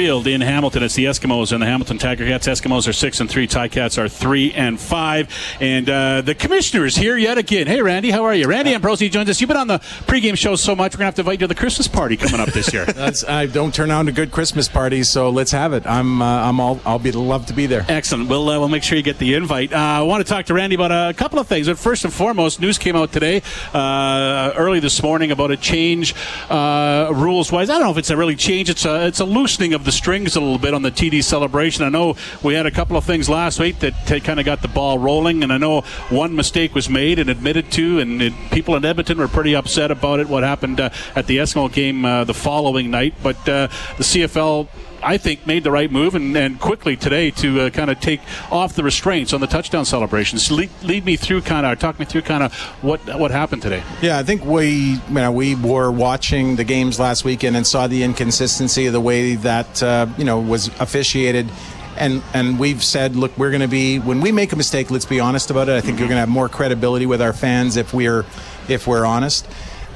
Field in Hamilton. It's the Eskimos and the Hamilton Tiger Cats. Eskimos are six and three. Ticats are three and five. And uh, the commissioner is here yet again. Hey, Randy, how are you? Randy Ambrosie joins us. You've been on the pregame show so much. We're gonna have to invite you to the Christmas party coming up this year. I don't turn on to good Christmas parties, so let's have it. I'm uh, I'm all I'll be love to be there. Excellent. We'll uh, we'll make sure you get the invite. Uh, I want to talk to Randy about a couple of things. But first and foremost, news came out today, uh, early this morning, about a change uh, rules wise. I don't know if it's a really change. It's a it's a loosening of the strings a little bit on the TD celebration. I know we had a couple of things last week that kind of got the ball rolling, and I know one mistake was made and admitted to, and it, people in Edmonton were pretty upset about it. What happened uh, at the Eskimo game uh, the following night, but uh, the CFL. I think made the right move and, and quickly today to uh, kind of take off the restraints on the touchdown celebrations. Lead, lead me through kind of talk me through kind of what what happened today. Yeah, I think we you know, we were watching the games last weekend and saw the inconsistency of the way that uh, you know was officiated. And and we've said, look, we're going to be when we make a mistake, let's be honest about it. I think you're going to have more credibility with our fans if we're if we're honest.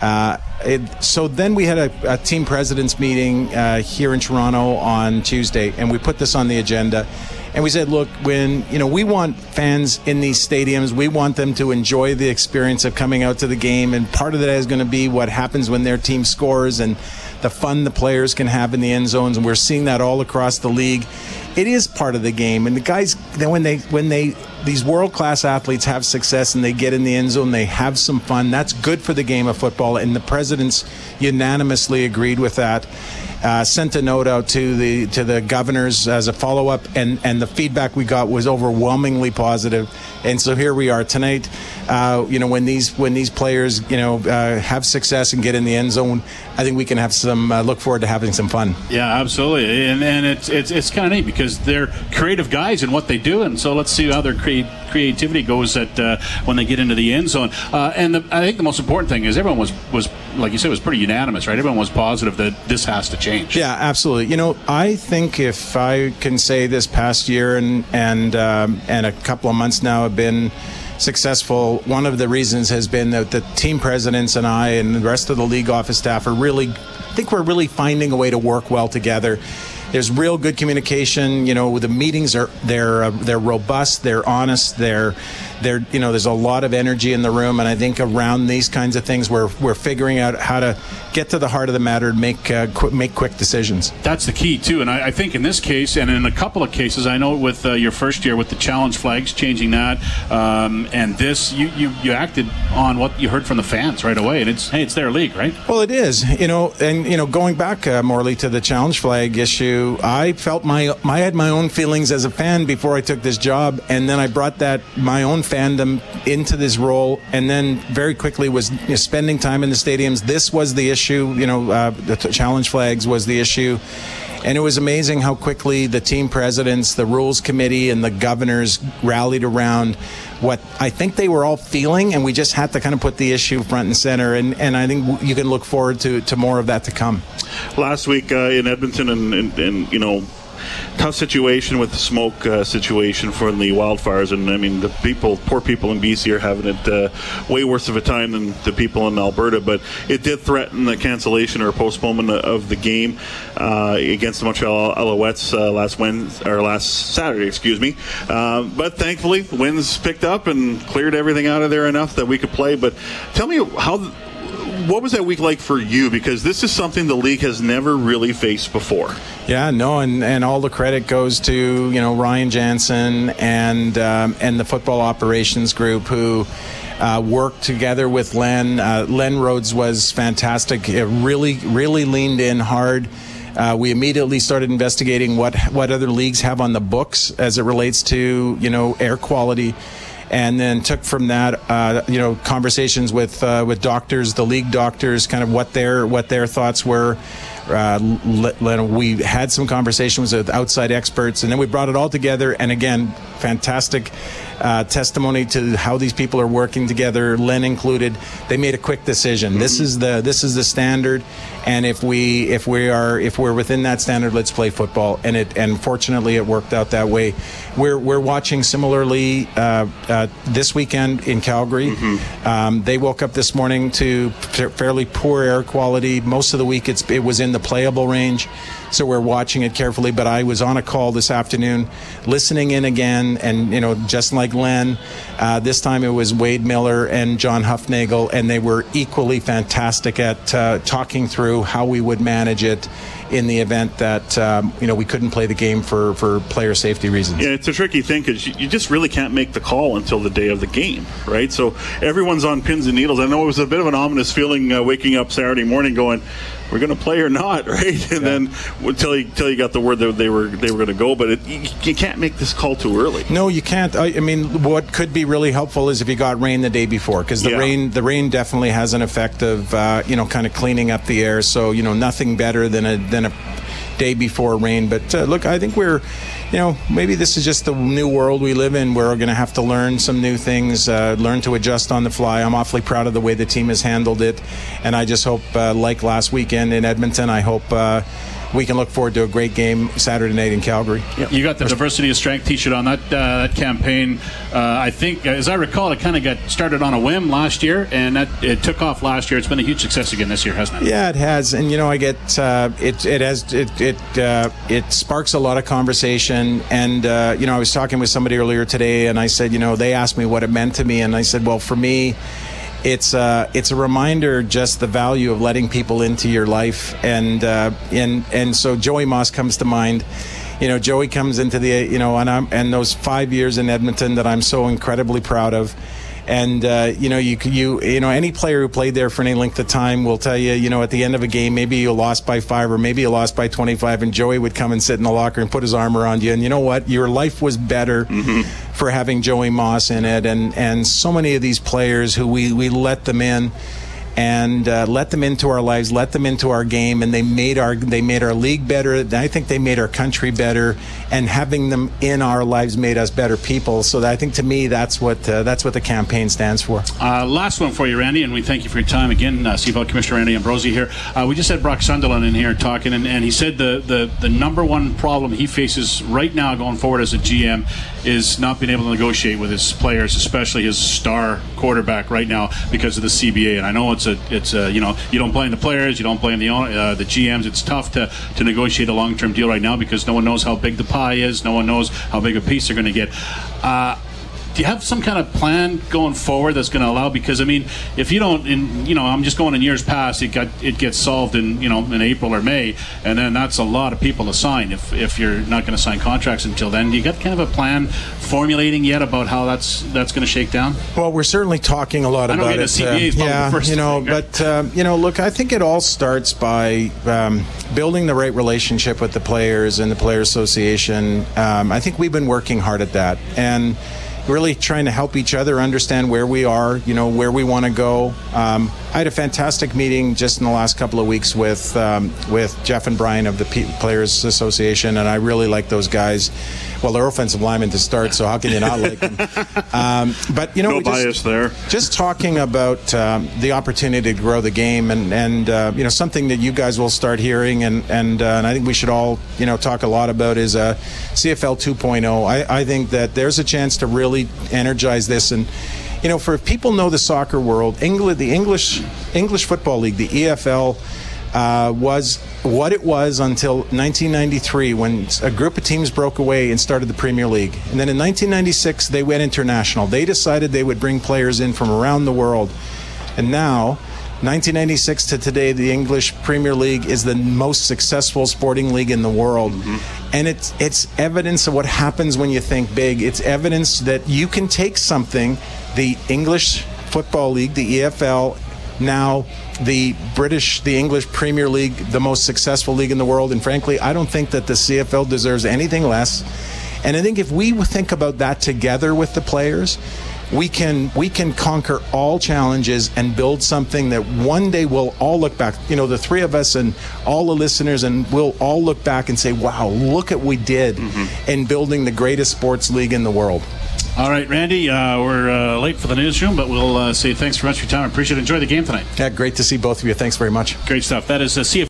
Uh, it, so then we had a, a team presidents meeting uh, here in Toronto on Tuesday, and we put this on the agenda. And we said, look, when you know we want fans in these stadiums, we want them to enjoy the experience of coming out to the game, and part of that is going to be what happens when their team scores and the fun the players can have in the end zones, and we're seeing that all across the league. It is part of the game, and the guys when they when they these world class athletes have success and they get in the end zone, they have some fun. That's good for the game of football, and the presidents unanimously agreed with that. Uh, sent a note out to the to the governors as a follow up, and and the feedback we got was overwhelmingly positive. And so here we are tonight. Uh, you know, when these when these players you know uh, have success and get in the end zone, I think we can have some uh, look forward to having some fun. Yeah, absolutely, and and it's it's, it's kind of neat because they're creative guys in what they do, and so let's see how their create creativity goes at uh, when they get into the end zone. Uh, and the, I think the most important thing is everyone was was like you said was pretty unanimous, right? Everyone was positive that this has to change. Yeah, absolutely. You know, I think if I can say this past year and and um, and a couple of months now have been successful. One of the reasons has been that the team presidents and I and the rest of the league office staff are really, I think we're really finding a way to work well together. There's real good communication. You know, the meetings are they're uh, they're robust, they're honest, they're they're you know there's a lot of energy in the room, and I think around these kinds of things we're we're figuring out how to get to the heart of the matter and make uh, qu- make quick decisions. That's the key too, and I, I, think in this case and in a couple of cases, I know with uh, your first year with the challenge flags changing that, um, and this you, you you acted on what you heard from the fans right away, and it's hey, it's their league, right? Well, it is, you know, and you know, going back uh, Morley to the challenge flag issue, I felt my I had my own feelings as a fan before I took this job, and then I brought that my own fandom into this role, and then very quickly was you know, spending time in the stadiums. This was the issue, you know, uh, the t- challenge flags was the issue. And it was amazing how quickly the team presidents, the rules committee, and the governors rallied around what I think they were all feeling, and we just had to kind of put the issue front and center. And, and I think you can look forward to, to more of that to come. Last week uh, in Edmonton, and, and, and you know, tough situation with the smoke uh, situation for the wildfires, and I mean the people, poor people in BC are having it uh, way worse of a time than the people in Alberta. But it did threaten the cancellation or postponement of the game uh, against the Montreal Alouettes uh, last Wednesday or last Saturday, excuse me. Uh, but thankfully, the winds picked up and cleared everything out of there enough that we could play. But tell me how what was that week like for you? Because this is something the league has never really faced before. Yeah, no, and, and all the credit goes to you know Ryan Janzen and um, and the football operations group who. Uh, worked together with Len. Uh, Len Rhodes was fantastic. It really, really leaned in hard. Uh, we immediately started investigating what what other leagues have on the books as it relates to you know air quality and then took from that, uh, you know, conversations with uh, with doctors, the league doctors, kind of what their what their thoughts were. Uh, we had some conversations with outside experts, and then we brought it all together. And again, fantastic uh, testimony to how these people are working together. Len included. They made a quick decision. Mm-hmm. This is the this is the standard, And if we if we are if we're within that standard, let's play football. And it and fortunately it worked out that way. We're we're watching similarly uh, uh, this weekend in Calgary. Um, they woke up this morning to fairly poor air quality. Most of the week it's it was in the playable range. So we're watching it carefully. But I was on a call this afternoon, listening in again, and you know, just like Len, uh, this time it was Wade Miller and John Hufnagel, and they were equally fantastic at uh, talking through how we would manage it in the event that um, you know we couldn't play the game for for player safety reasons. Yeah, it's a tricky thing because you, you just really can't make the call until the day of the game, right? So everyone's on pins and needles. I know it was a bit of an ominous feeling uh, waking up Saturday morning going, "We're going to play or not," right? And then until you, until you got the word that they were they were going to go, but it, you, you can't make this call too early. No, you can't. I, I mean, what could be really helpful is if you got rain the day before, because the Yeah. rain the rain definitely has an effect of uh, you know kind of cleaning up the air. So you know nothing better than a than a day before rain. But uh, look, I think we're you know maybe this is just the new world we live in. We're going to have to learn some new things, uh, learn to adjust on the fly. I'm awfully proud of the way the team has handled it, and I just hope, uh, like last weekend in Edmonton, I hope. We can look forward to a great game Saturday night in Calgary. You got the diversity of strength T-shirt on that uh, that campaign. Uh, I think, as I recall, it kind of got started on a whim last year, and that it took off last year. It's been a huge success again this year, hasn't it? Yeah, it has, and you know, I get uh, it. It has it it uh, it sparks a lot of conversation, and uh, you know, I was talking with somebody earlier today, and I said, you know, they asked me what it meant to me, and I said, well, for me. It's uh, it's a reminder just the value of letting people into your life. And uh, and and so Joey Moss comes to mind. You know Joey comes into the you know and I'm and those five years in Edmonton that I'm so incredibly proud of and uh, you know you you you know any player who played there for any length of time will tell you you know at the end of a game maybe you lost by five or maybe you lost by 25 and Joey would come and sit in the locker and put his arm around you. And you know what? Your life was better for having Joey Moss in it. And and so many of these players who we we let them in and uh, let them into our lives, let them into our game, and they made our they made our league better. I think they made our country better, and having them in our lives made us better people. So I think to me that's what uh, that's what the campaign stands for. Uh, last one for you, Randy, and we thank you for your time again. Uh, Commissioner Randy Ambrosie here. Uh, we just had Brock Sunderland in here talking, and, and he said the, the, the number one problem he faces right now going forward as a GM is not being able to negotiate with his players, especially his star quarterback right now because of the CBA. And I know it's a it's a you know you don't blame the players, you don't blame the own- uh, the GMs. It's tough to to negotiate a long term deal right now because no one knows how big the pie is, no one knows how big a piece they're going to get. Uh, do you have some kind of plan going forward that's going to allow? Because I mean, if you don't, in you know, I'm just going in years past. It got it gets solved in you know in April or May, and then that's a lot of people to sign. If if you're not going to sign contracts until then, do you got kind of a plan formulating yet about how that's that's going to shake down? Well, we're certainly talking a lot about it. Probably yeah, you know, thing, right? but um, you know, look, I think it all starts by um, building the right relationship with the players and the player association. Um, I think we've been working hard at that, and really trying to help each other understand where we are, you know, where we want to go. Um, I had a fantastic meeting just in the last couple of weeks with um, with Jeff and Brian of the P- Players Association, and I really like those guys. Well, they're offensive linemen to start, so how can you not like them? Um, but you know, No we just- bias there. just talking about um, the opportunity to grow the game and and uh, you know something that you guys will start hearing and and, uh, and I think we should all you know talk a lot about is uh, CFL 2.0. I, I think that there's a chance to really energize this and you know for if people know the soccer world, England, the English English Football League, the EFL. Uh, was what it was until 1993 when a group of teams broke away and started the Premier League. And then in 1996, they went international. They decided they would bring players in from around the world. And now, 1996 to today, the English Premier League is the most successful sporting league in the world. And it's, it's evidence of what happens when you think big. It's evidence that you can take something, the English Football League, the EFL, now the British, the English Premier League, the most successful league in the world. And frankly, I don't think that the CFL deserves anything less. And I think if we think about that together with the players, we can we can conquer all challenges and build something that one day we'll all look back. You know, the three of us and all the listeners, and we'll all look back and say, "Wow, look at what we did mm-hmm. in building the greatest sports league in the world." All right, Randy, uh, we're uh, late for the newsroom, but we'll uh, say thanks very much for your time. I appreciate it. Enjoy the game tonight. Yeah, great to see both of you. Thanks very much. Great stuff. That is uh, CF.